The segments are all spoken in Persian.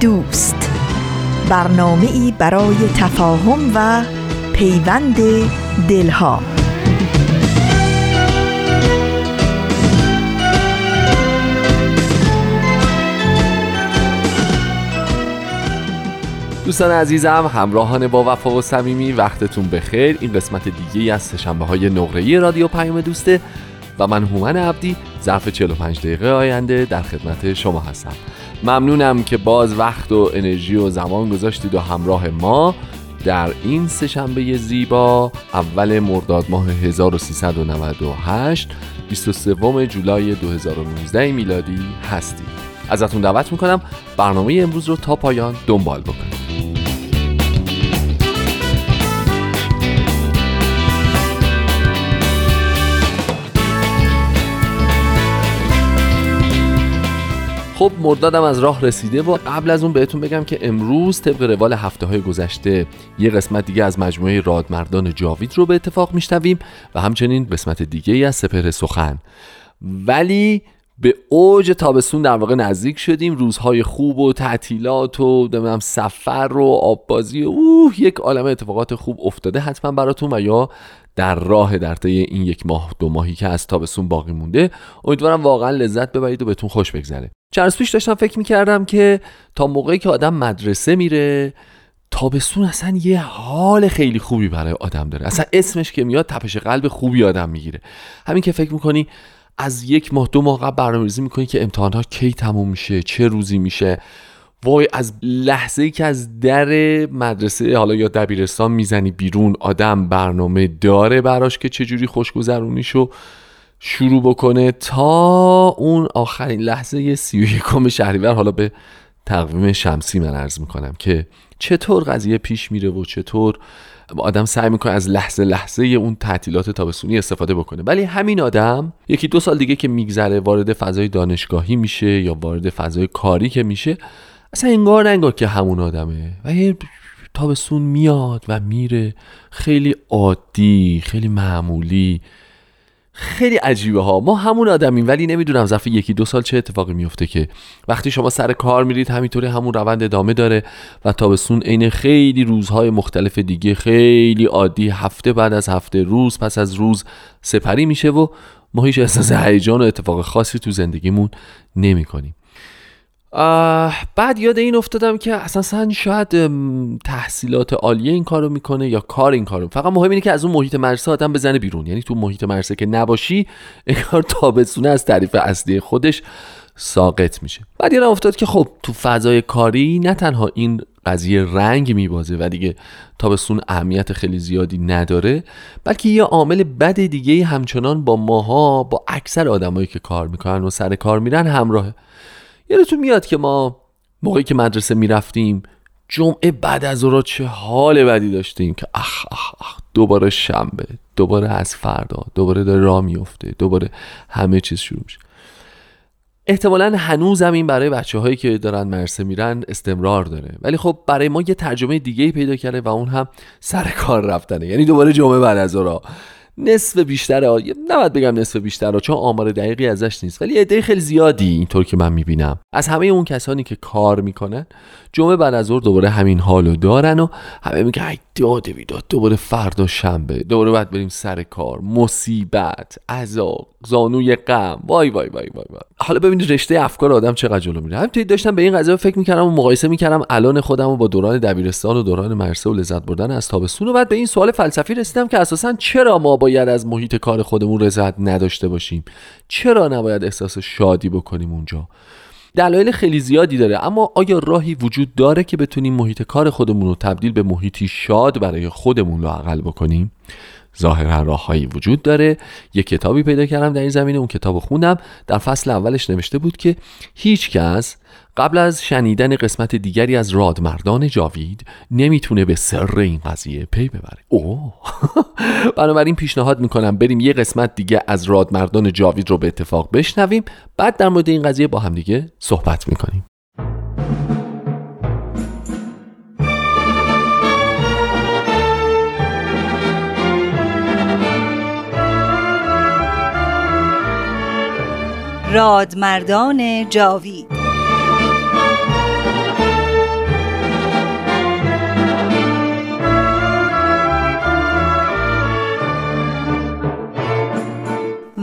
دوست. برنامه ای برای تفاهم و پیوند دلها. دوستان عزیزم همراهان با وفا و صمیمی وقتتون بخیر. این قسمت دیگه از سهشنبه های نقره رادیو پیام دوسته و من هومن عبدی ظرف 45 دقیقه آینده در خدمت شما هستم. ممنونم که باز وقت و انرژی و زمان گذاشتید و همراه ما در این سهشنبه زیبا اول مرداد ماه 1398 23 جولای 2019 میلادی هستید. ازتون دعوت می‌کنم برنامه امروز رو تا پایان دنبال بکنید. خب مردادم از راه رسیده و قبل از اون بهتون بگم که امروز طبق روال هفته های گذشته یه قسمت دیگه از مجموعه رادمردان جاوید رو به اتفاق میشنویم و همچنین قسمت دیگه ای از سپهر سخن. ولی به اوج تابستون در واقع نزدیک شدیم. روزهای خوب و تعطیلات و نمی‌دونم سفر و آببازی و اوه یک عالم اتفاقات خوب افتاده حتما براتون و یا در راه در طی این یک ماه دو ماهی که از تابستون باقی مونده. امیدوارم واقعا لذت ببرید و بهتون خوش بگذره. چند پیش داشتم فکر می‌کردم که تا موقعی که آدم مدرسه میره تابستون اصلا یه حال خیلی خوبی برای آدم داره. اصلا اسمش که میاد تپش قلب خوبی آدم می‌گیره. همین که فکر می‌کنی از یک ماه دو ماه قبل برنامه‌ریزی می‌کنی که امتحانها کی تموم میشه چه روزی میشه. وای از لحظه ای که از در مدرسه حالا یا دبیرستان می‌زنی بیرون آدم برنامه داره براش که چجوری خوشگذرونیشو شروع بکنه تا اون آخرین لحظه سی و یکم شهریور حالا به تقویم شمسی من عرض می‌کنم که چطور قضیه پیش میره و چطور آدم سعی می‌کنه از لحظه لحظه اون تعطیلات تابستونی استفاده بکنه. ولی همین آدم یکی دو سال دیگه که میگذره وارد فضای دانشگاهی میشه یا وارد فضای کاری که میشه اصلا انگار که همون آدمه. و یه تابستون میاد و میره. خیلی عادی خیلی معمولی خیلی عجیبه ها ما همون آدمیم ولی نمی‌دونم ظرف یکی دو سال چه اتفاقی میفته که وقتی شما سر کار میرید همینطوری همون روند ادامه داره و تابستون عین خیلی روزهای مختلف دیگه خیلی عادی. هفته بعد از هفته روز پس از روز سپری میشه و ما هیچ احساس هیجان و اتفاق خاصی تو زندگیمون نمی کنیم بعد یاد این افتادم که اساسا شاید تحصیلات عالیه این کارو می‌کنه یا کار این کارو. فقط مهم اینه که از اون محیط مدرسه آدم بزنه بیرون. یعنی تو محیط مدرسه که نباشی انگار تابستونه از تعریف اصلی خودش ساقط میشه. بعد یادم افتاد که خب تو فضای کاری نه تنها این قضیه رنگ میبازه و دیگه تابستون اهمیت خیلی زیادی نداره بلکه یه عامل بد دیگه همچنان با ماها با اکثر آدمایی که کار می‌کنن و سر کار میرن همراهه. یادتون میاد که ما موقعی که مدرسه می‌رفتیم جمعه بعد از اورا چه حال بدی داشتیم که اخ اخ اخ دوباره شنبه دوباره از فردا دوباره داره راه میفته دوباره همه چیز شروع میشه. احتمالا هنوزم این برای بچه هایی که دارن مرسه میرن استمرار داره. ولی خب برای ما یه ترجمه دیگه پیدا کرده و اون هم سر کار رفتنه. یعنی دوباره جمعه بعد از اورا نصف بیشتر نباید بگم نصف بیشتر چون آمار دقیقی ازش نیست. ولی عده خیلی زیادی اینطور که من می‌بینم. از همه اون کسانی که کار می‌کنن جمعه بعد از ظهر دوباره همین حالو دارن و همه میگن داده بیداد دوباره فردا شنبه دوباره باید بریم سر کار. مصیبت عذاب زانوی غم. وای وای وای وای وای. حالا ببینید رشته افکار آدم چقدر جلو میره. همینطوری داشتم به این قضیه فکر می‌کردم و مقایسه می‌کردم الان خودم و با دوران دبیرستان و دوران مرسه و لذت بردن از تابستون و بعد به این سوال فلسفی رسیدم که اساسا چرا ما باید از محیط کار خودمون رضایت نداشته باشیم؟ چرا نباید احساس شادی بکنیم اونجا؟ دلایل خیلی زیادی داره. اما آیا راهی وجود داره که بتونیم محیط کار خودمون رو تبدیل به محیطی شاد برای خودمون عقل بکنیم؟ ظاهرا راههایی وجود داره. یه کتابی پیدا کردم در این زمینه اون کتاب خوندم. در فصل اولش نوشته بود که هیچ کس قبل از شنیدن قسمت دیگری از رادمردان جاوید نمی‌تونه به سر این قضیه پی ببره. اوه. بنابراین پیشنهاد می‌کنم بریم یه قسمت دیگه از رادمردان جاوید رو به اتفاق بشنویم. بعد در مورد این قضیه با هم دیگه صحبت می‌کنیم. رادمردان جاوید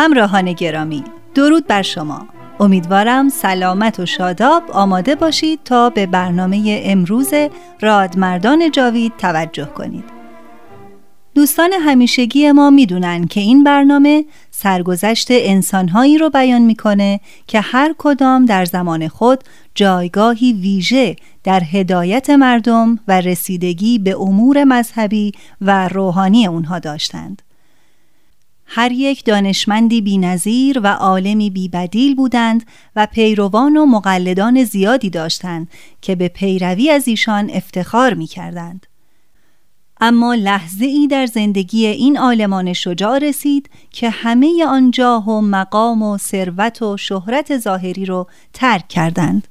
همراهان گرامی درود بر شما. امیدوارم سلامت و شاداب آماده باشید تا به برنامه امروز رادمردان جاوید توجه کنید. دوستان همیشگی ما می‌دونن که این برنامه سرگذشت انسانهایی رو بیان می‌کنه که هر کدام در زمان خود جایگاهی ویژه در هدایت مردم و رسیدگی به امور مذهبی و روحانی اونها داشتند. هر یک دانشمندی بینظیر و عالمی بیبدیل بودند و پیروان و مقلدان زیادی داشتند که به پیروی از ایشان افتخار می کردند. اما لحظه ای در زندگی این عالمان شجاع رسید که همه آن جاه و مقام و ثروت و شهرت ظاهری رو ترک کردند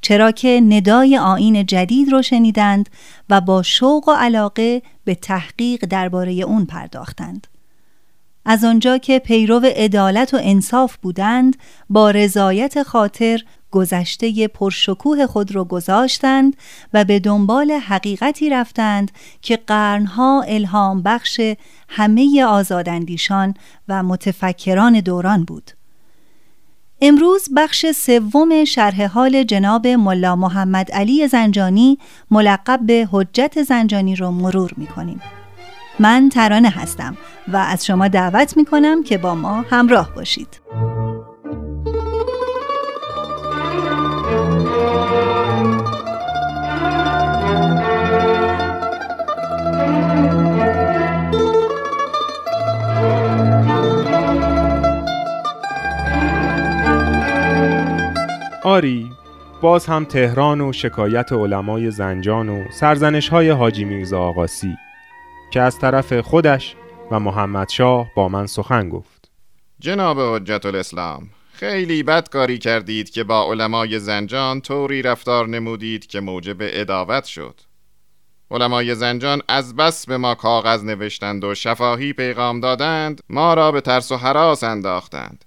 چرا که ندای آین جدید رو شنیدند و با شوق و علاقه به تحقیق درباره اون پرداختند از آنجا که پیرو عدالت و انصاف بودند با رضایت خاطر گذشته پرشکوه خود را گذاشتند و به دنبال حقیقتی رفتند که قرنها الهام بخش همه آزاداندیشان و متفکران دوران بود امروز بخش سوم شرح حال جناب ملا محمد علی زنجانی ملقب به حجت زنجانی را مرور می کنیم. من ترانه هستم و از شما دعوت می کنم که با ما همراه باشید. آری باز هم تهران و شکایت علمای زنجان و سرزنش های حاجی میرزا آقاسی که از طرف خودش و محمد شاه با من سخن گفت. جناب حجت الاسلام خیلی بد کاری کردید که با علمای زنجان طوری رفتار نمودید که موجب اداوت شد. علمای زنجان از بس به ما کاغذ نوشتند و شفاهی پیغام دادند ما را به ترس و حراس انداختند.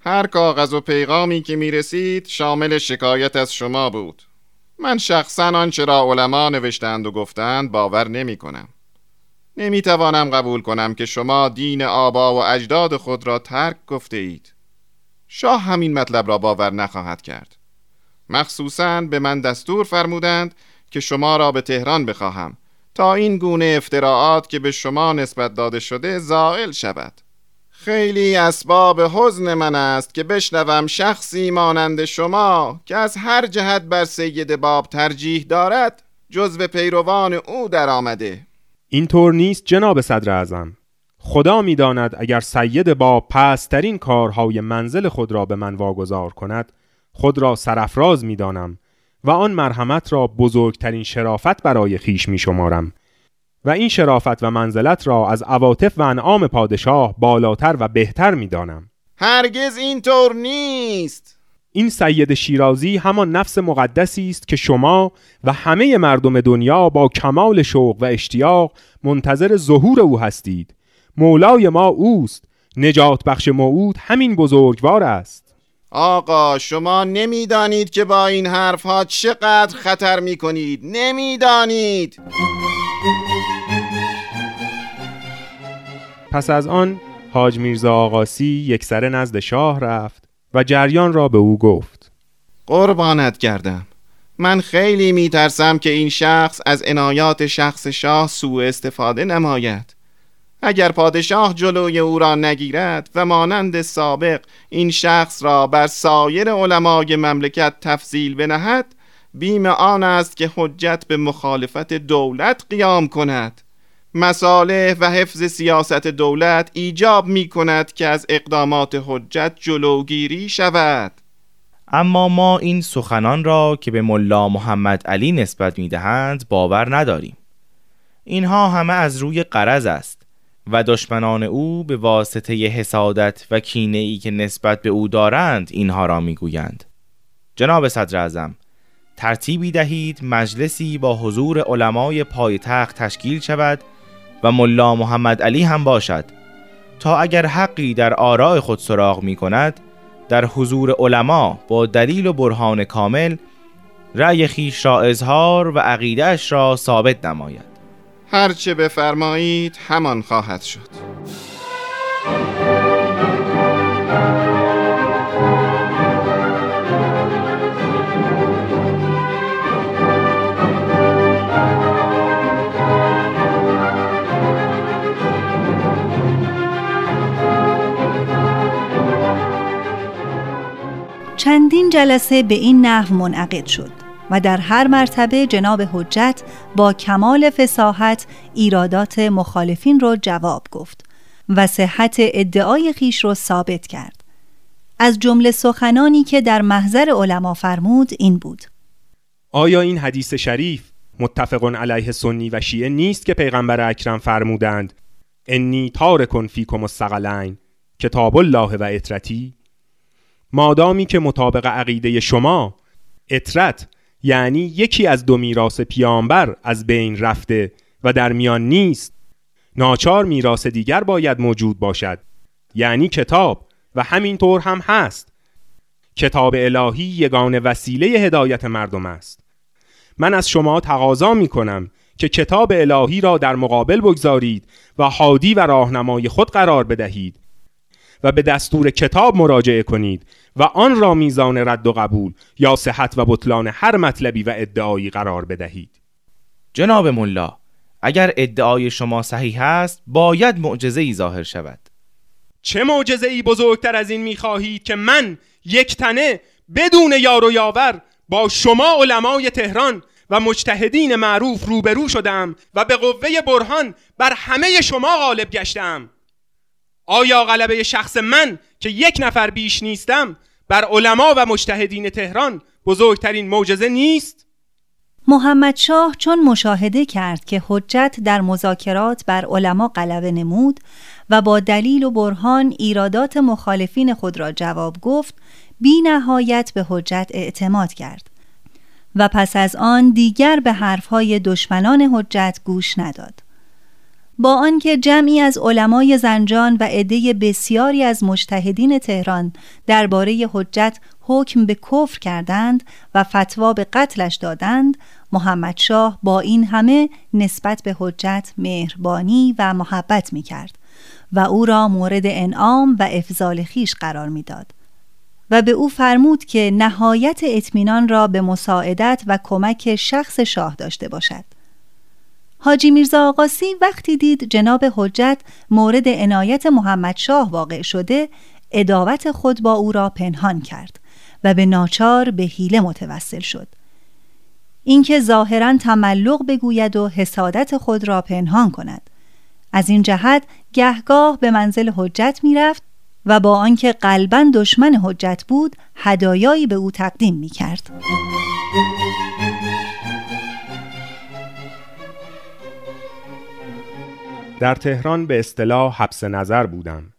هر کاغذ و پیغامی که می رسید شامل شکایت از شما بود. من شخصا آنچه را علما نوشتند و گفتند باور نمی کنم نمی توانم قبول کنم که شما دین آبا و اجداد خود را ترک گفته اید شاه همین مطلب را باور نخواهد کرد. مخصوصا به من دستور فرمودند که شما را به تهران بخواهم تا این گونه افتراعات که به شما نسبت داده شده زائل شود. خیلی اسباب حزن من است که بشنوم شخصی مانند شما که از هر جهت بر سید باب ترجیح دارد جزو پیروان او در آمده اینطور نیست جناب صدر اعظم خدا می‌داند اگر سید با پسترین کارهای منزل خود را به من واگذار کند خود را سرفراز می‌دانم و آن مرحمت را بزرگترین شرافت برای خیش می شمارم و این شرافت و منزلت را از عواطف و انعام پادشاه بالاتر و بهتر می دانم. هرگز اینطور نیست این سید شیرازی همان نفس مقدسی است که شما و همه مردم دنیا با کمال شوق و اشتیاق منتظر ظهور او هستید. مولای ما اوست. نجات بخش موعود همین بزرگوار است. آقا شما نمی‌دانید که با این حرف ها چقدر خطر می کنید نمی‌دانید. پس از آن حاج میرزا آقاسی یک سر نزد شاه رفت. و جریان را به او گفت. قربانت گردم. من خیلی میترسم که این شخص از عنایات شخص شاه سوء استفاده نماید. اگر پادشاه جلوی او را نگیرد و مانند سابق این شخص را بر سایر علمای مملکت تفضیل بنهد بیم آن است که حجت به مخالفت دولت قیام کند. مصالح و حفظ سیاست دولت ایجاب می کند که از اقدامات حجت جلوگیری شود. اما ما این سخنان را که به ملا محمد علی نسبت می دهند باور نداریم. اینها همه از روی قرض است و دشمنان او به واسطه حسادت و کینه ای که نسبت به او دارند اینها را می‌گویند. جناب صدر ازم ترتیبی دهید مجلسی با حضور علمای پایتخت تشکیل شود و ملا محمد علی هم باشد. تا اگر حقی در آراء خود سراغ می کند در حضور علما با دلیل و برهان کامل رأی خیش را اظهار و عقیدهش را ثابت نماید. هرچه بفرمایید همان خواهد شد. چندین جلسه به این نحو منعقد شد و در هر مرتبه جناب حجت با کمال فساحت ایرادات مخالفین را جواب گفت و صحت ادعای خیش را ثابت کرد. از جمله سخنانی که در محضر علما فرمود این بود. آیا این حدیث شریف متفق علیه سنی و شیعه نیست که پیغمبر اکرم فرمودند انی تارکن فیکم الثقلین کتاب الله و اطرتی مادامی که مطابق عقیده شما اطرت یعنی یکی از دو میراث پیامبر از بین رفته و در میان نیست. ناچار میراث دیگر باید موجود باشد یعنی کتاب و همینطور هم هست. کتاب الهی یگان وسیله هدایت مردم است. من از شما تقاضا می کنم که کتاب الهی را در مقابل بگذارید و حادی و راهنمای خود قرار بدهید. و به دستور کتاب مراجعه کنید و آن را میزان رد و قبول یا صحت و بطلان هر مطلبی و ادعایی قرار بدهید. جناب ملا اگر ادعای شما صحیح است باید معجزه ای ظاهر شود. چه معجزه ای بزرگتر از این می‌خواهید که من یک تنه بدون یار و یاور با شما علمای تهران و مجتهدین معروف روبرو شدم و به قوه برهان بر همه شما غالب گشتم؟ آیا غلبه شخص من که یک نفر بیش نیستم بر علما و مجتهدین تهران بزرگترین معجزه نیست؟ محمد شاه چون مشاهده کرد که حجت در مذاکرات بر علما غلبه نمود و با دلیل و برهان ایرادات مخالفین خود را جواب گفت بی نهایت به حجت اعتماد کرد و پس از آن دیگر به حرفهای دشمنان حجت گوش نداد با آنکه جمعی از علمای زنجان و عده بسیاری از مجتهدین تهران درباره حجت حکم به کفر کردند و فتوا به قتلش دادند محمد شاه با این همه نسبت به حجت مهربانی و محبت می کرد و او را مورد انعام و افضال خیش قرار می‌داد و به او فرمود که نهایت اطمینان را به مساعدت و کمک شخص شاه داشته باشد. حاجی میرزا آقاسی وقتی دید جناب حجت مورد عنایت محمد شاه واقع شده اداوت خود با او را پنهان کرد و به ناچار به حیله متوسل شد اینکه ظاهرا تملق بگوید و حسادت خود را پنهان کند از این جهت گهگاه به منزل حجت می‌رفت و با آنکه قلبا دشمن حجت بود هدایایی به او تقدیم می کرد. در تهران به اصطلاح حبس نظر بودم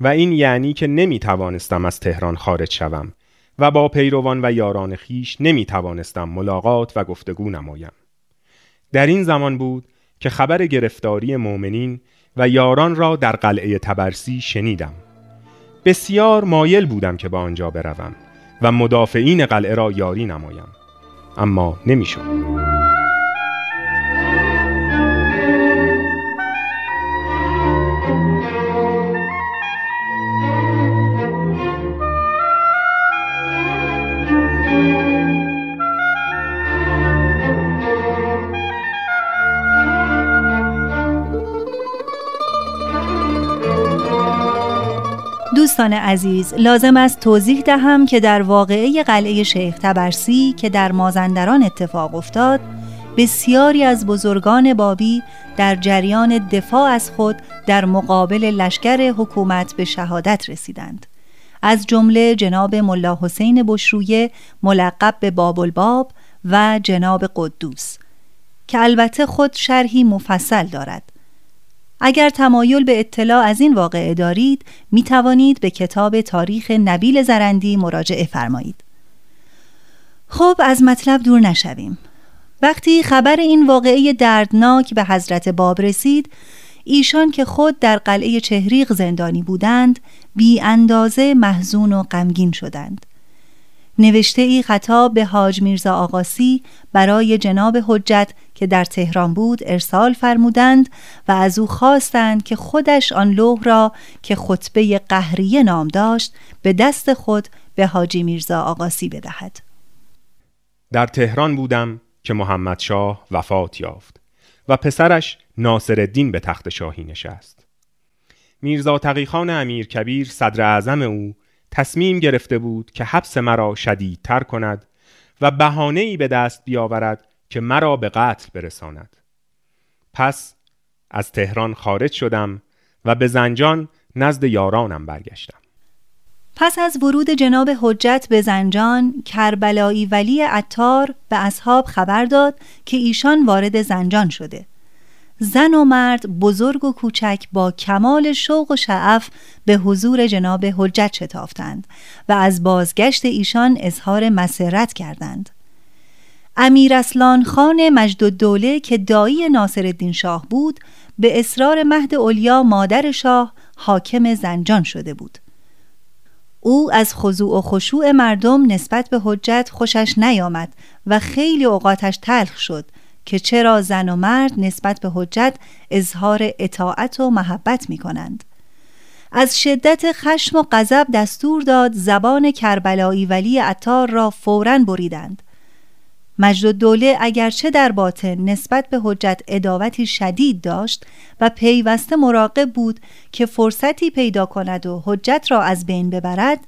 و این یعنی که نمی توانستم از تهران خارج شوم و با پیروان و یاران خیش نمی توانستم ملاقات و گفتگو نمایم. در این زمان بود که خبر گرفتاری مؤمنین و یاران را در قلعه تبرسی شنیدم. بسیار مایل بودم که به آنجا بروم و مدافعین قلعه را یاری نمایم. اما نمی‌شد. دوستان عزیز لازم است توضیح دهم که در واقعه قلعه شیخ تبرسی که در مازندران اتفاق افتاد بسیاری از بزرگان بابی در جریان دفاع از خود در مقابل لشکر حکومت به شهادت رسیدند. از جمله جناب ملا حسین بشرویه ملقب به باب الباب و جناب قدوس که البته خود شرحی مفصل دارد. اگر تمایل به اطلاع از این واقعه دارید می توانید به کتاب تاریخ نبیل زرندی مراجعه فرمایید. خب از مطلب دور نشویم. وقتی خبر این واقعه دردناک به حضرت باب رسید ایشان که خود در قلعه چهریق زندانی بودند بی اندازه محزون و غمگین شدند. نوشته ای خطاب به حاج میرزا آقاسی برای جناب حجت که در تهران بود ارسال فرمودند و از او خواستند که خودش آن لوح را که خطبه قهریه نام داشت به دست خود به حاجی میرزا آقاسی بدهد. در تهران بودم که محمد شاه وفات یافت و پسرش ناصر الدین به تخت شاهی نشست. میرزا تقیخان امیر کبیر صدر اعظم او تصمیم گرفته بود که حبس مرا شدیدتر کند و بهانه ای به دست بیاورد که مرا به قتل برساند. پس از تهران خارج شدم و به زنجان نزد یارانم برگشتم. پس از ورود جناب حجت به زنجان کربلایی ولی عطار به اصحاب خبر داد که ایشان وارد زنجان شده. زن و مرد بزرگ و کوچک با کمال شوق و شعف به حضور جناب حجت شتافتند و از بازگشت ایشان اظهار مسرت کردند. امیر اسلان خان مجد دوله که دایی ناصر الدین شاه بود به اصرار مهد اولیا مادر شاه حاکم زنجان شده بود او از خضوع و خشوع مردم نسبت به حجت خوشش نیامد و خیلی اوقاتش تلخ شد که چرا زن و مرد نسبت به حجت اظهار اطاعت و محبت می کنند. از شدت خشم و غضب دستور داد زبان کربلایی ولی عطار را فورا بریدند مجد دوله اگرچه در باطن نسبت به حجت اداوتی شدید داشت و پیوسته مراقب بود که فرصتی پیدا کند و حجت را از بین ببرد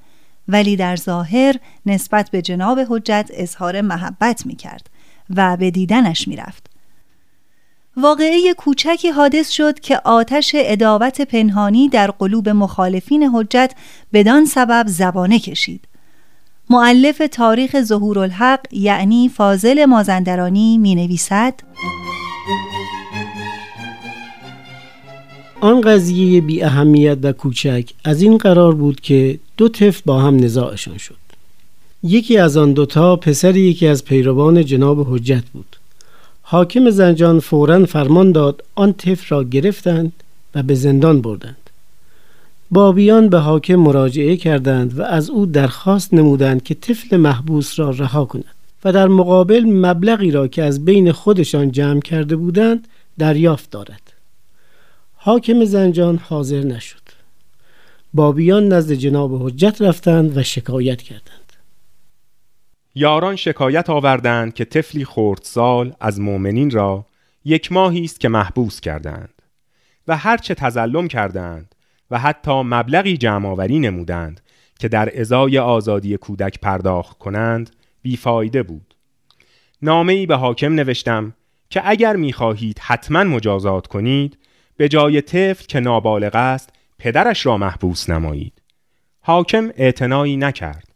ولی در ظاهر نسبت به جناب حجت اظهار محبت می کرد و به دیدنش می رفت. واقعه کوچکی حادث شد که آتش اداوت پنهانی در قلوب مخالفین حجت بدان سبب زبانه کشید. معلف تاریخ ظهور الحق یعنی فاضل مازندرانی می نویسد آن قضیه بی اهمیت و کوچک از این قرار بود که دو طفل با هم نزاعشان شد. یکی از آن دوتا پسر یکی از پیروان جناب حجت بود. حاکم زنجان فورا فرمان داد آن طفل را گرفتند و به زندان بردند. بابیان به حاکم مراجعه کردند و از او درخواست نمودند که طفل محبوس را رها کند و در مقابل مبلغی را که از بین خودشان جمع کرده بودند دریافت دارد. حاکم زنجان حاضر نشد. بابیان نزد جناب حجت رفتند و شکایت کردند. یاران شکایت آوردند که طفلی خردسال از مؤمنین را یک ماهی است که محبوس کردند و هرچه تظلم کردند و حتی مبلغی جمعآوری نمودند که در ازای آزادی کودک پرداخت کنند بیفایده بود. نامه ای به حاکم نوشتم که اگر می‌خواهید حتما مجازات کنید به جای طفل که نابالغ است پدرش را محبوس نمایید. حاکم اعتنایی نکرد.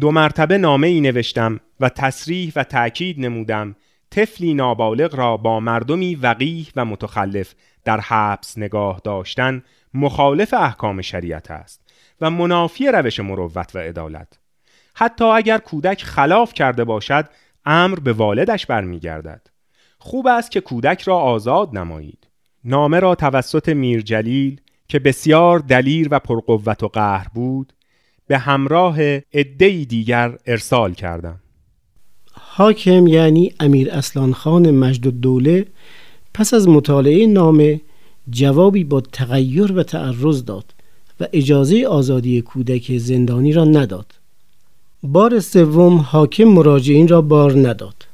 دو مرتبه نامه ای نوشتم و تصریح و تأکید نمودم طفلی نابالغ را با مردمی وقیح و متخلف در حبس نگاه داشتن مخالف احکام شریعت است و منافی روش مروت و عدالت. حتی اگر کودک خلاف کرده باشد امر به والدش برمیگردد. خوب است که کودک را آزاد نمایید. نامه را توسط میر جلیل که بسیار دلیر و پرقوت و قهر بود به همراه عدهای دیگر ارسال کردم. حاکم یعنی امیر اسلان خان مجد دوله پس از مطالعه نامه جوابی با تغییر و تعرض داد و اجازه آزادی کودک زندانی را نداد. بار سوم حاکم مراجعین را بار نداد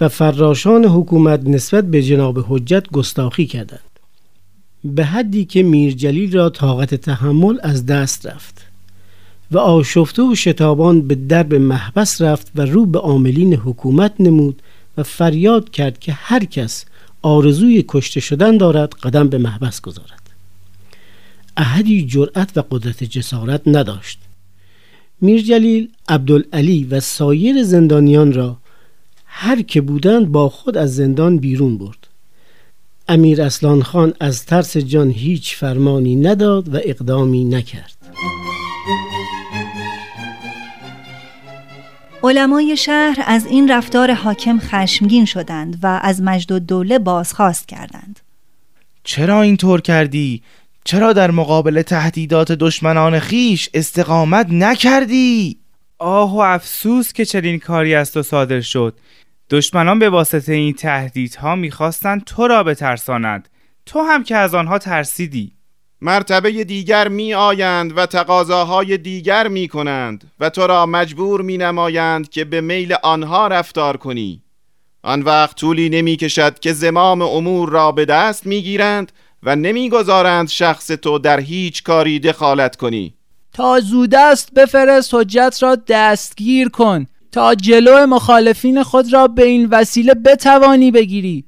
و فراشان حکومت نسبت به جناب حجت گستاخی کردند. به حدی که میر جلیل را طاقت تحمل از دست رفت و آشفته و شتابان به درب محبس رفت و رو به عاملین حکومت نمود و فریاد کرد که هر کس آرزوی کشته شدن دارد قدم به محبس گذارد. احدی جرأت و قدرت جسارت نداشت. میر جلیل عبدالعلی و سایر زندانیان را هر که بودند با خود از زندان بیرون برد. امیر اسلان خان از ترس جان هیچ فرمانی نداد و اقدامی نکرد. علمای شهر از این رفتار حاکم خشمگین شدند و از مجد و دوله بازخواست کردند چرا اینطور کردی؟ چرا در مقابل تهدیدات دشمنان خیش استقامت نکردی؟ آه و افسوس که چنین کاری از تو صادر شد دشمنان به واسطه این تهدیدها می‌خواستند تو را بترسانند تو هم که از آنها ترسیدی مرتبه دیگر می آیند و تقاضاهای دیگر می کنند و تو را مجبور می نمایند که به میل آنها رفتار کنی. آن وقت طولی نمی کشد که زمام امور را به دست می گیرند و نمی گذارند شخص تو در هیچ کاری دخالت کنی. تا زود است بفرست حجت را دستگیر کن. تا جلو مخالفین خود را به این وسیله بتوانی بگیری.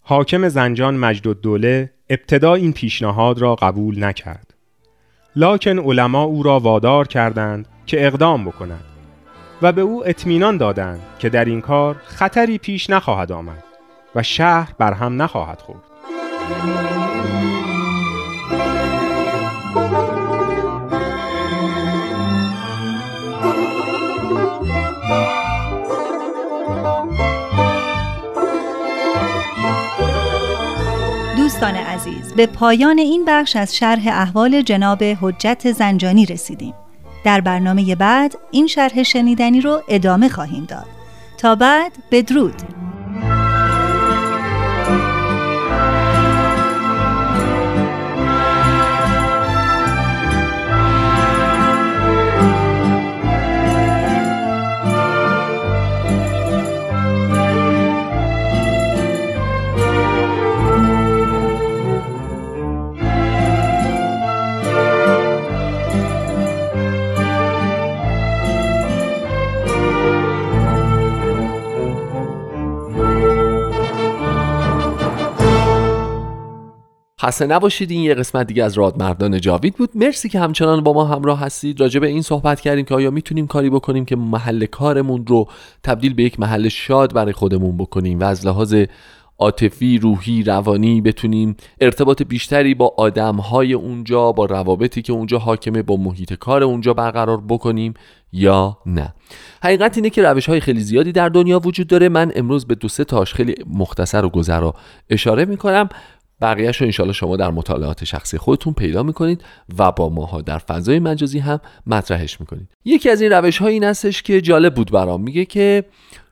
حاکم زنجان مجد الدوله ابتدا این پیشنهاد را قبول نکرد. لکن علما او را وادار کردند که اقدام بکند و به او اطمینان دادند که در این کار خطری پیش نخواهد آمد و شهر بر هم نخواهد خورد. دوستان عزیز به پایان این بخش از شرح احوال جناب حجت زنجانی رسیدیم. در برنامه بعد این شرح شنیدنی رو ادامه خواهیم داد. تا بعد بدرود. خسته نباشید این یه قسمت دیگه از رادمردان جاوید بود. مرسی که همچنان با ما همراه هستید. راجع به این صحبت کردیم که آیا می‌تونیم کاری بکنیم که محل کارمون رو تبدیل به یک محل شاد برای خودمون بکنیم و از لحاظ عاطفی روحی روانی بتونیم ارتباط بیشتری با آدمهای اونجا با روابطی که اونجا حاکمه با محیط کار اونجا برقرار بکنیم یا نه. حقیقت اینه که روش های خیلی زیادی در دنیا وجود داره. من امروز به دو سه تاش خیلی مختصر و گذرا اشاره می‌کنم. بقیهش رو انشالله شما در مطالعات شخصی خودتون پیدا می‌کنید و با ماها در فضای مجازی هم مطرحش می‌کنید. یکی از این روش ها این هستش که جالب بود برام. میگه که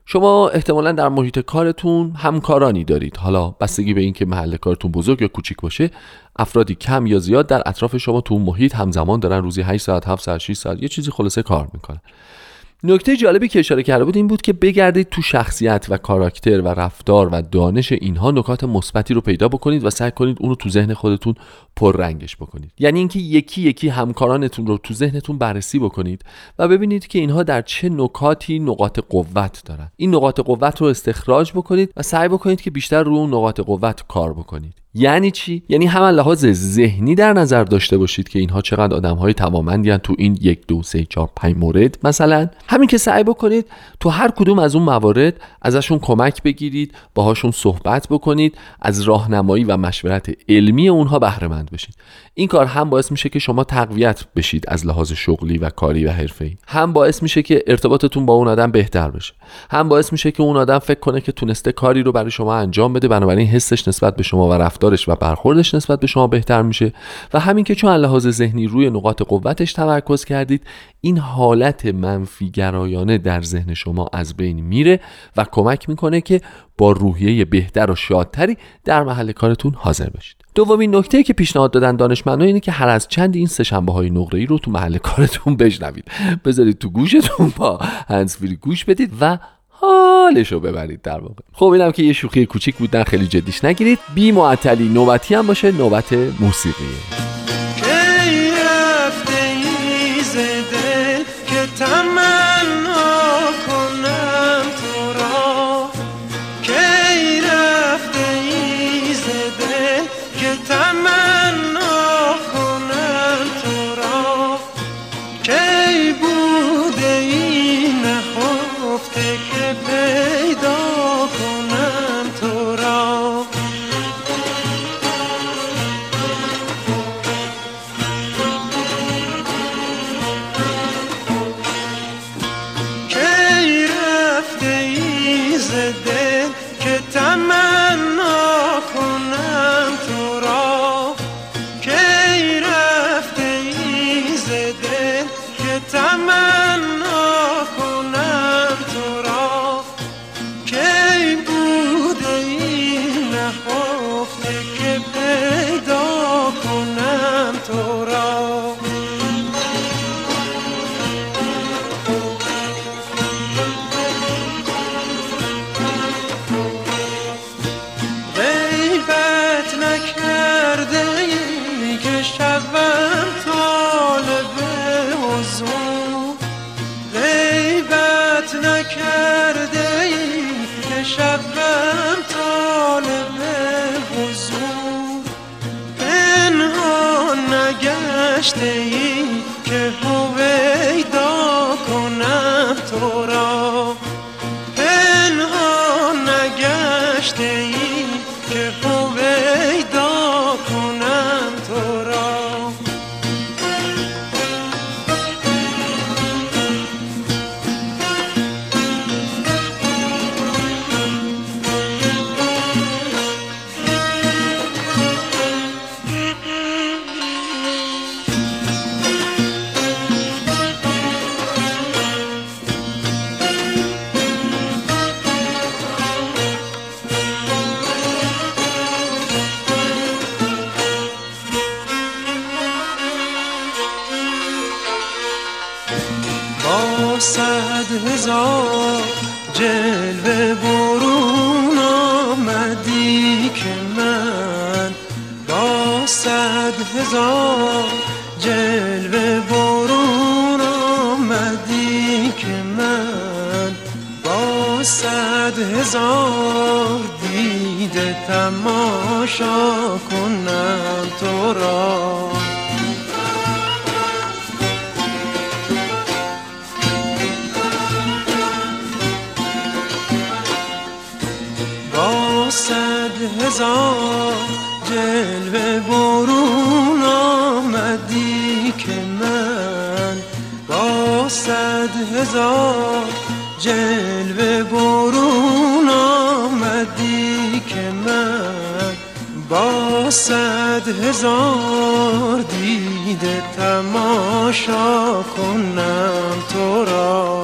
شما احتمالا در محیط کارتون همکارانی دارید. حالا بستگی به اینکه محل کارتون بزرگ یا کوچیک باشه افرادی کم یا زیاد در اطراف شما تو محیط همزمان دارن روزی 8 ساعت 7 ساعت 6 ساعت یه چیزی خلاصه کار می‌کنن. نکته جالبی که اشاره کرده بود این بود که بگردید تو شخصیت و کاراکتر و رفتار و دانش اینها نکات مثبتی رو پیدا بکنید و سعی کنید اونو تو ذهن خودتون پررنگش بکنید. یعنی اینکه یکی یکی همکارانتون رو تو ذهنتون بررسی بکنید و ببینید که اینها در چه نکاتی نقاط قوت دارن. این نقاط قوت رو استخراج بکنید و سعی بکنید که بیشتر رو اون نقاط قوت کار بکنید. یعنی چی؟ یعنی هم لحاظ ذهنی در نظر داشته باشید که اینها چقدر آدم های توامندی تو این یک دو سه چهار پنج مورد. مثلا همین که سعی بکنید تو هر کدوم از اون موارد ازشون کمک بگیرید باهاشون صحبت بکنید از راهنمایی و مشورت علمی اونها بهره مند بشید. این کار هم باعث میشه که شما تقویت بشید از لحاظ شغلی و کاری و حرفه‌ای. هم باعث میشه که ارتباطتون با اون آدم بهتر بشه. هم باعث میشه که اون آدم فکر کنه که تونسته کاری رو برای شما انجام بده. بنابراین حسش نسبت به شما و رفتارش و برخوردش نسبت به شما بهتر میشه. و همین که چون لحاظ ذهنی روی نقاط قوتش تمرکز کردید این حالت منفی گرایانه در ذهن شما از بین میره و کمک می‌کنه که با روحیه بهتر و شادتری در محل کارتون حاضر بشید. دومین نکته که پیشنهاد دادن دانشمندان اینه که هر از چند این سه شنبه های نقره ای رو تو محل کارتون بشنوید. بذارید تو گوشتون با هنسفری گوش بدید و حالشو ببرید در واقع. خب اینم که یه شوخی کوچیک بود نه خیلی جدیش نگیرید. بی معطلی نوبتی هم باشه نوبت موسیقیه. stay. هزار دیده تماشا کنم تو را. با صد هزار جلوه برون آمدی که من با صد هزار جلوه صد هزار دیده تماشا کنم تو را.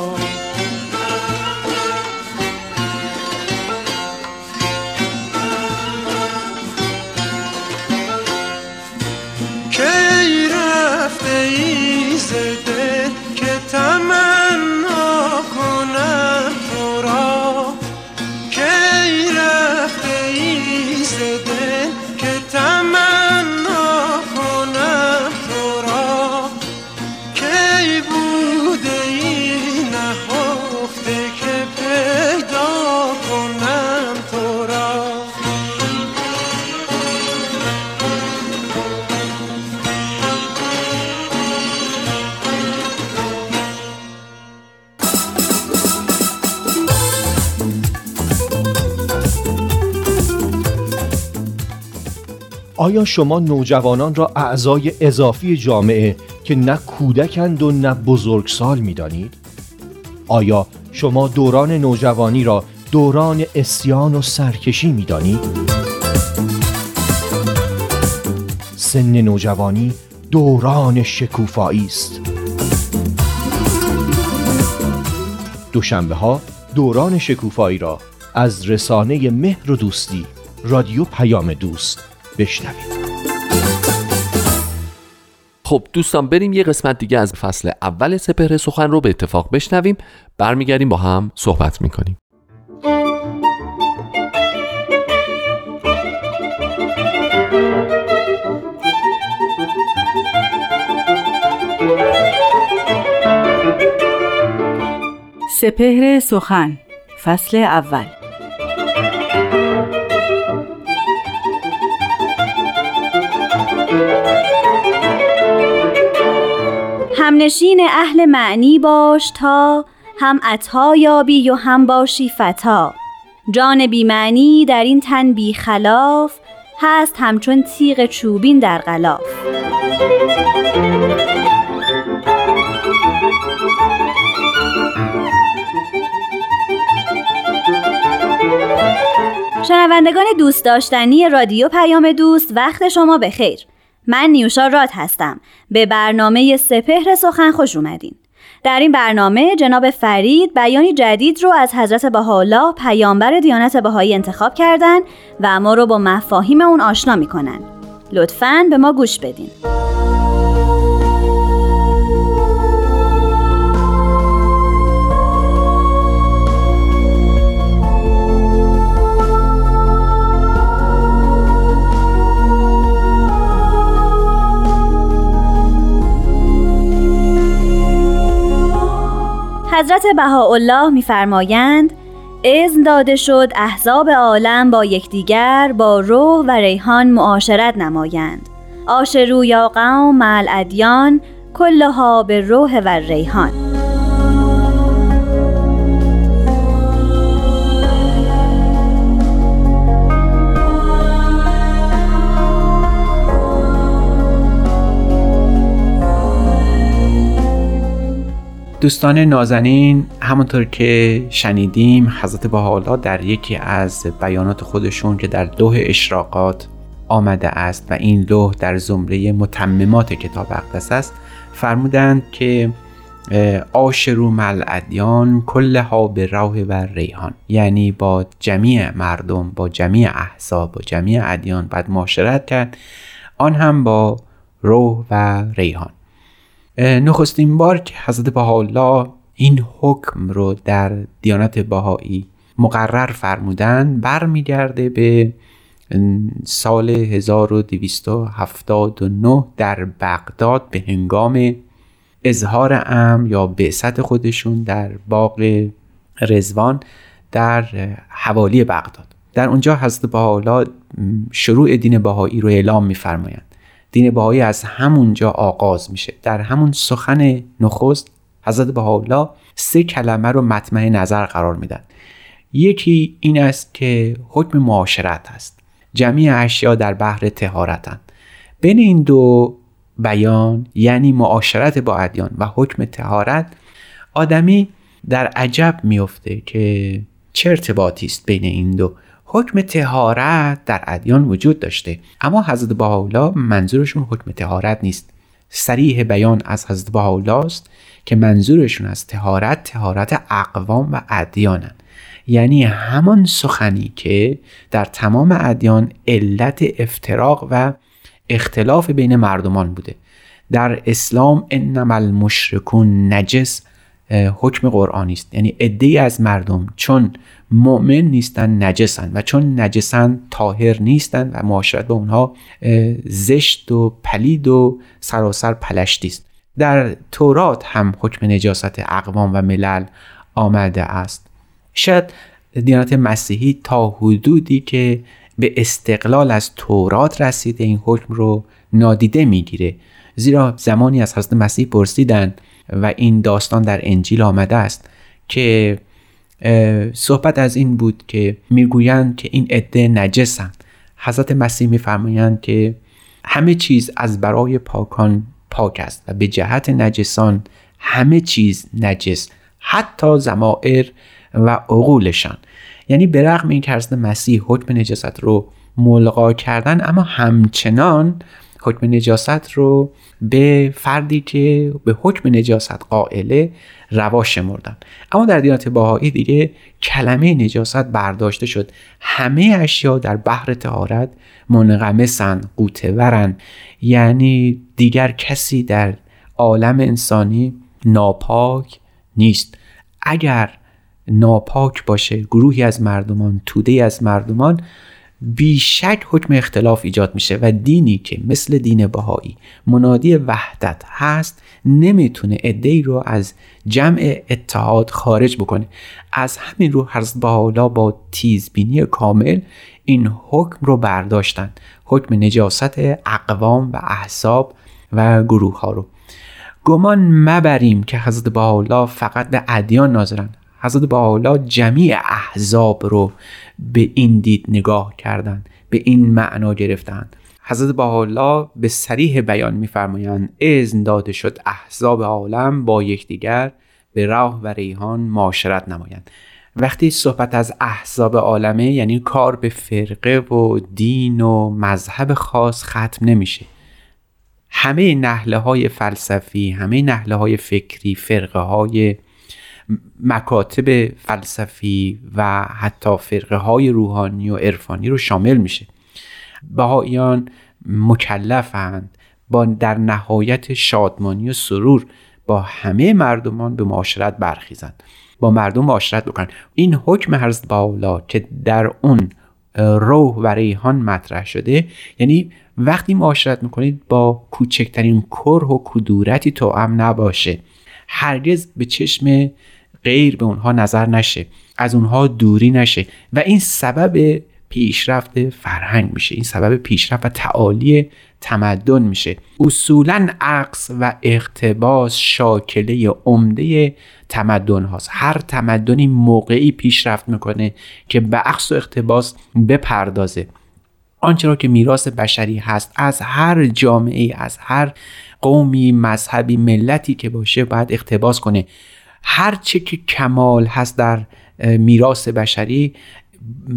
آیا شما نوجوانان را اعضای اضافی جامعه که نه کودکند و نه بزرگسال می دانید؟ آیا شما دوران نوجوانی را دوران اسیان و سرکشی می دانید؟ سن نوجوانی دوران شکوفایی است دوشنبه ها دوران شکوفایی را از رسانه مهر و دوستی رادیو پیام دوست بشنوید. خب دوستان بریم یه قسمت دیگه از فصل اول سپهر سخن رو به اتفاق بشنویم. برمیگردیم با هم صحبت می‌کنیم. سپهر سخن فصل اول. همنشین اهل معنی باش تا هم عطا یابی و هم باشی فتا. جان بی معنی در این تن بی خلاف هست همچون تیغ چوبین در غلاف. شنوندگان دوست داشتنی رادیو پیام دوست وقت شما بخیر. من نیوشا راد هستم. به برنامه سپهر سخن خوش اومدین. در این برنامه جناب فرید بیانی جدید رو از حضرت بهاءالله پیامبر دیانت بهایی انتخاب کردن و ما رو با مفاهیم اون آشنا می‌کنن. لطفاً به ما گوش بدین. حضرت بهاءالله میفرمایند اذن داده شد احزاب عالم با یکدیگر با روح و ریحان معاشرت نمایند. آشرو یا قوم مع الادیان کلها به روح و ریحان. دوستان نازنین همونطور که شنیدیم حضرت بهاءالله در یکی از بیانات خودشون که در لوح اشراقات آمده است و این لوح در زمره متممات کتاب اقدس است فرمودند که آشرو مل ادیان کلها به راه و ریحان. یعنی با جمیع مردم با جمیع احزاب با جمیع ادیان باید معاشرت کرد. آن هم با روح و ریحان. نخستین بار که حضرت بهاءالله این حکم رو در دیانت بهایی مقرر فرمودن برمیگرده به سال 1279 در بغداد به هنگام اظهار ام یا بعثت خودشون در باغ رزوان در حوالی بغداد. در اونجا حضرت بهاءالله شروع دین بهایی رو اعلام میفرمایند. دین بهایی از همونجا آغاز میشه. در همون سخن نخست حضرت بهاءالله سه کلمه رو مطمع نظر قرار میدن. یکی این است که حکم معاشرت است. جمعی اشیا در بحر تهارتند بین این دو بیان یعنی معاشرت با ادیان و حکم تهارت آدمی در عجب میفته که چه ارتباطی است بین این دو. حکم تهارت در ادیان وجود داشته. اما حضرت بهاءالله منظورشون حکم تهارت نیست. سریح بیان از حضرت بهاءالله است که منظورشون از تهارت تهارت اقوام و ادیانن. یعنی همان سخنی که در تمام ادیان علت افتراق و اختلاف بین مردمان بوده. در اسلام انما المشرکون نجس حکم قرآنی است. یعنی عده از مردم چون مؤمن نیستن نجسن. و چون نجسن طاهر نیستن و معاشرت با اونها زشت و پلید و سراسر پلشتی است. در تورات هم حکم نجاست اقوام و ملل آمده است. شاید دیانت مسیحی تا حدودی که به استقلال از تورات رسیده این حکم رو نادیده می‌گیره. زیرا زمانی از حضرت مسیح پرسیدن و این داستان در انجیل آمده است که صحبت از این بود که می‌گویند که این عده نجسند. حضرت مسیح میفرمایند که همه چیز از برای پاکان پاک است و به جهت نجسان همه چیز نجس حتی زمائر و عقولشان. یعنی به رغم این که مسیح حکم نجاست رو ملغا کردن اما همچنان حکم نجاست رو به فردی که به حکم نجاست قائله روا شمردن. اما در دیانت باهایی دیگه کلمه نجاست برداشته شد. همه اشیا در بحر تهارت منغمسن قوتورن. یعنی دیگر کسی در عالم انسانی ناپاک نیست. اگر ناپاک باشه گروهی از مردمان توده از مردمان بیشک حکم اختلاف ایجاد میشه و دینی که مثل دین بهایی منادی وحدت هست نمی‌تونه ای رو از جمع اتحاد خارج بکنه. از همین رو حضرت حالا با تیزبینی کامل این حکم رو برداشتن. حکم نجاست اقوام و احساب و گروه ها رو. گمان مبریم که حضرت بحالا فقط به ادیان ناظرن. حضرت بحالا جمیع احزاب رو به این دید نگاه کردند به این معنا گرفتند. حضرت بحالا به سریح بیان میفرمایند اذن داده شد احزاب عالم با یکدیگر به راه و ریحان معاشرت نمایند. وقتی صحبت از احزاب عالمه یعنی کار به فرقه و دین و مذهب خاص ختم نمیشه. همه نحله های فلسفی همه نحله های فکری فرقه های مکاتب فلسفی و حتی فرقه های روحانی و عرفانی رو شامل میشه. بهاییان مکلفند با در نهایت شادمانی و سرور با همه مردمان به معاشرت برخیزند. با مردم معاشرت بکنن این حکم حضرت باولا که در اون روح و ریحان مطرح شده یعنی وقتی معاشرت می‌کنید با کوچکترین کره و کدورتی توام نباشه. هرگز به چشم غیر به اونها نظر نشه از اونها دوری نشه و این سبب پیشرفت فرهنگ میشه این سبب پیشرفت و تعالی تمدن میشه. اصولا عقص و اقتباس شاکله عمده تمدن هاست. هر تمدنی موقعی پیشرفت می‌کنه که به عقص و اقتباس بپردازه. آنچه را که میراث بشری هست از هر جامعه از هر قومی مذهبی ملتی که باشه باید اقتباس کنه. هر چه که کمال هست در میراث بشری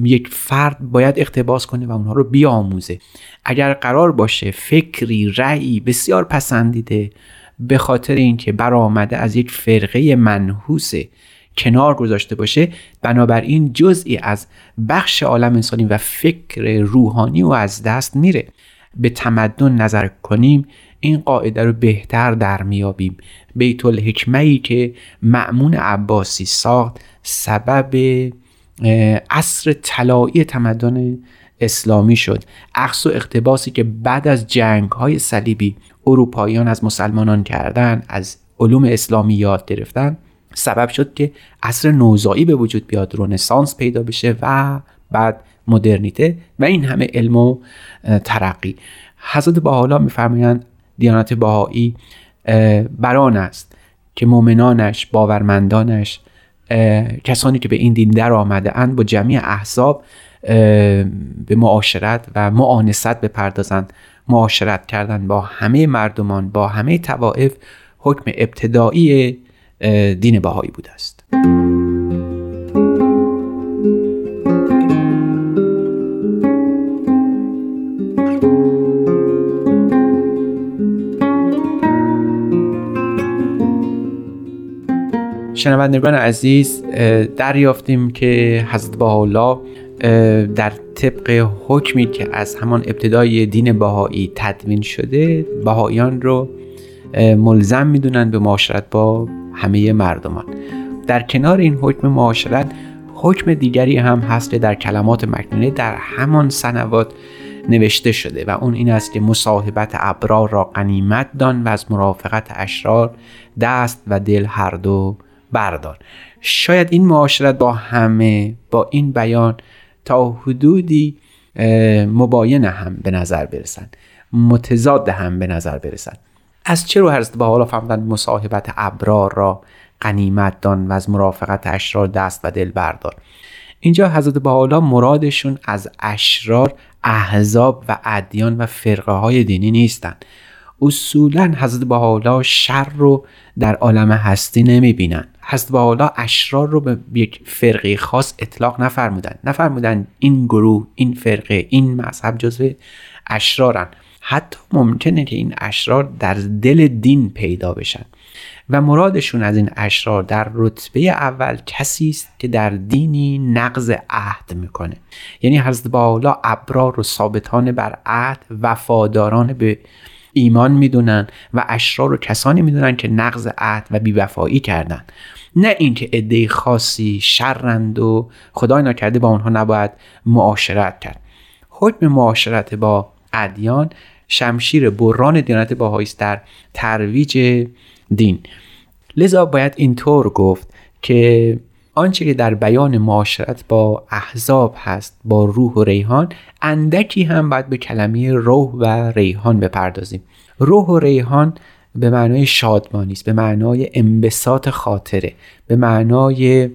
یک فرد باید اقتباس کنه و اونها رو بیاموزه. اگر قرار باشه فکری رأی بسیار پسندیده به خاطر اینکه برآمده از یک فرقه منحوس کنار گذاشته باشه بنابراین جزئی از بخش عالم انسانی و فکر روحانی و از دست میره. به تمدن نظر کنیم این قاعده رو بهتر در میابیم. بیت الحکمه ای که معمون عباسی ساخت سبب عصر طلایی تمدن اسلامی شد. عکس و اقتباسی که بعد از جنگ های صلیبی اروپاییان از مسلمانان کردن از علوم اسلامی یاد گرفتن سبب شد که عصر نوزایی به وجود بیاد رونسانس پیدا بشه و بعد مدرنیته و این همه علم و ترقی. حضرت حالا میفرمایند دیانت بهایی بران است که مؤمنانش باورمندانش کسانی که به این دین در آمده اند با جمعی احزاب به معاشرت و معانست بپردازند معاشرت کردن با همه مردمان با همه توائف حکم ابتدایی دین بهایی بوده است. شنوندگان عزیز دریافتیم که حضرت بهاءالله در طبق حکمی که از همان ابتدای دین بهایی تدوین شده بهاییان رو ملزم می‌دونن به معاشرت با همه مردمان. در کنار این حکم معاشرت حکم دیگری هم هست در کلمات مکنونه در همان سنوات نوشته شده و اون این است که مصاحبت ابرار را قنیمت دان و از مرافقت اشرار دست و دل هر دو بردار. شاید این معاشرت با همه با این بیان تا حدودی مباین هم به نظر برسند متضاد هم به نظر برسند از چه رو حضرت با حالا فهمدن مصاحبت ابرار را قنیمت دان و از مرافقت اشرار دست و دل بردار. اینجا حضرت بحالا مرادشون از اشرار احزاب و ادیان و فرقه های دینی نیستند. اصولا حضرت بحالا شر رو در عالم هستی نمی بینن حضرت بحالا اشرار رو به یک فرقه خاص اطلاق نفرمودن. نفرمودن این گروه این فرقه این مذهب جزو اشرارن. حتی ممکنه که این اشرار در دل دین پیدا بشن. و مرادشون از این اشرار در رتبه اول کسی است که در دینی نقض عهد می‌کنه. یعنی حضرت بالا ابرار و ثابتان بر عهد وفاداران به ایمان می‌دونن و اشرار رو کسانی می‌دونن که نقض عهد و بیوفایی کردن. نه اینکه عده خاصی شرند و خدای نکرده با اونها نباید معاشرت کرد. حکم معاشرت با ادیان شمشیر بران دیانت باهایی در ترویج دین. لذا باید اینطور گفت که آنچه که در بیان معاشرت با احزاب هست با روح و ریحان اندکی هم باید به کلمه روح و ریحان بپردازیم. روح و ریحان به معنای شادمانی است به معنای انبساط خاطره به معنای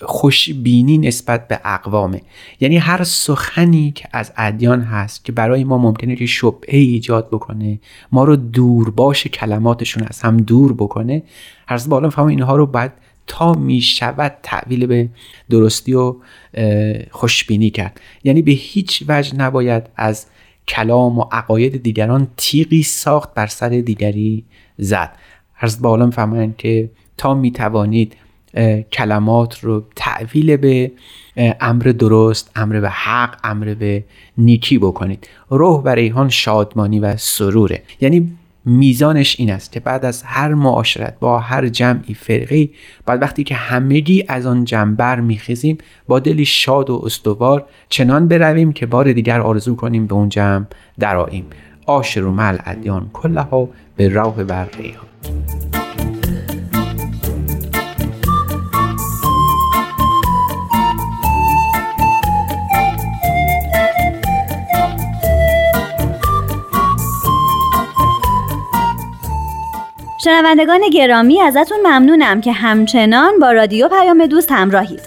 خوشبینی نسبت به اقوامه. یعنی هر سخنی که از ادیان هست که برای ما ممکنه که شبهه ایجاد بکنه ما رو دور باش کلماتشون از هم دور بکنه هر بالا فهم اینها رو باید تا می شود تعویل به درستی و خوشبینی کرد. یعنی به هیچ وجه نباید از کلام و عقاید دیگران تیغی ساخت بر سر دیگری زد. هر بالا فهمند که تا می توانید کلمات رو تعویل به امر درست امر به حق امر به نیکی بکنید. روح و ریحان شادمانی و سروره. یعنی میزانش این است که بعد از هر معاشرت با هر جمعی فرقی بعد وقتی که همگی از آن جمع بر میخیزیم با دلی شاد و استوار چنان برویم که بار دیگر آرزو کنیم به اون جمع دراییم آشر و مل ادیان کلها به روح بر شنوندگان گرامی ازتون ممنونم که همچنان با رادیو پیام دوست همراهید.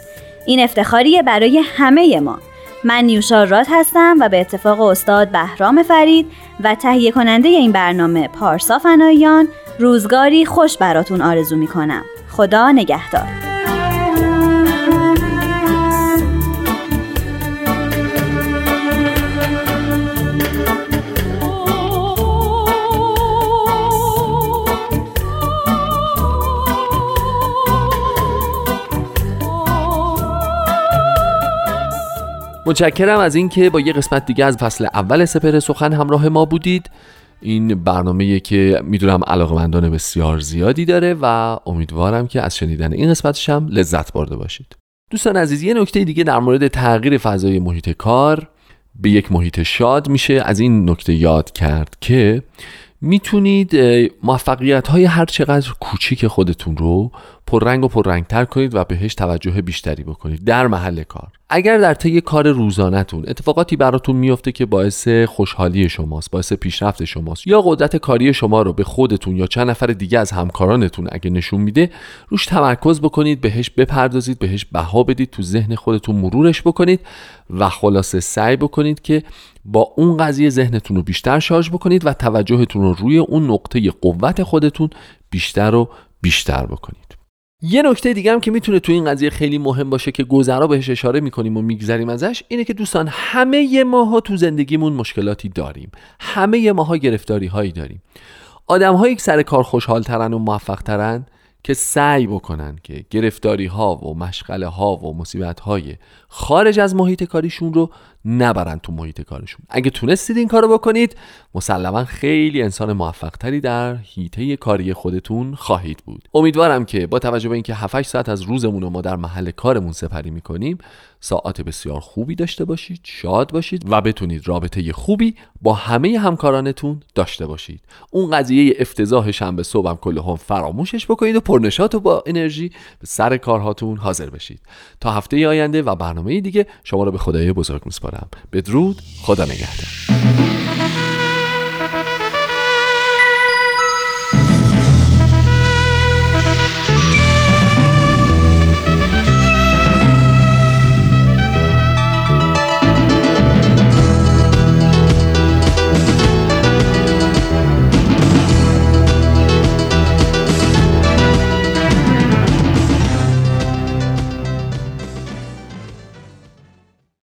این افتخاریه برای همه ما. من نیوشا راد هستم و به اتفاق استاد بهرام فرید و تهیه کننده این برنامه پارسا فنایان روزگاری خوش براتون آرزو می‌کنم. خدا نگهدار. متشکرم از اینکه با یه قسمت دیگه از فصل اول سپر سخن همراه ما بودید. این برنامه که می‌دونم علاقمندان بسیار زیادی داره و امیدوارم که از شنیدن این قسمتش هم لذت برده باشید. دوستان عزیز یه نکته دیگه در مورد تغییر فضای محیط کار به یک محیط شاد میشه. از این نکته یاد کرد که می‌تونید موفقیت های هر چقدر کوچیک خودتون رو پررنگ و پررنگتر کنید و بهش توجه بیشتری بکنید. در محل کار. اگر در طی کار روزانهتون اتفاقاتی براتون میفته که باعث خوشحالی شماست باعث پیشرفت شماست یا قدرت کاری شما رو به خودتون یا چند نفر دیگه از همکارانتون اگه نشون میده روش تمرکز بکنید بهش بپردازید بهش بها بدید تو ذهن خودتون مرورش بکنید و خلاصه سعی بکنید که با اون قضیه ذهنتون رو بیشتر شارژ بکنید و توجهتون رو روی اون نقطه قوت خودتون بیشتر و بیشتر بکنید. یه نکته دیگه هم که می‌تونه تو این قضیه خیلی مهم باشه که گذرا بهش اشاره می‌کنیم و میگذریم ازش اینه که دوستان همه ماها تو زندگیمون مشکلاتی داریم. همه ماها گرفتاری هایی داریم. آدم هایی که سر کار خوشحال ترن و موفق ترن که سعی بکنن که گرفتاری ها و مشغله ها و مصیبت های خارج از محیط کاریشون رو نبرن تو محیط کارشون. اگه تونستید این کارو بکنید مسلما خیلی انسان موفق تری در هیته کاری خودتون خواهید بود. امیدوارم که با توجه به اینکه 7 ساعت از روزمون رو ما در محل کارمون سپری می‌کنیم ساعت بسیار خوبی داشته باشید شاد باشید و بتونید رابطه خوبی با همه همکارانتون داشته باشید. اون قضیه افتضاح شنبه صبحم کل هم فراموشش بکنید و پرنشات و با انرژی به سر کارهاتون حاضر بشید. تا هفته آینده و برنامه دیگه شما رو به خدای بزرگ میسپارم. بدرود. خدا نگهدار.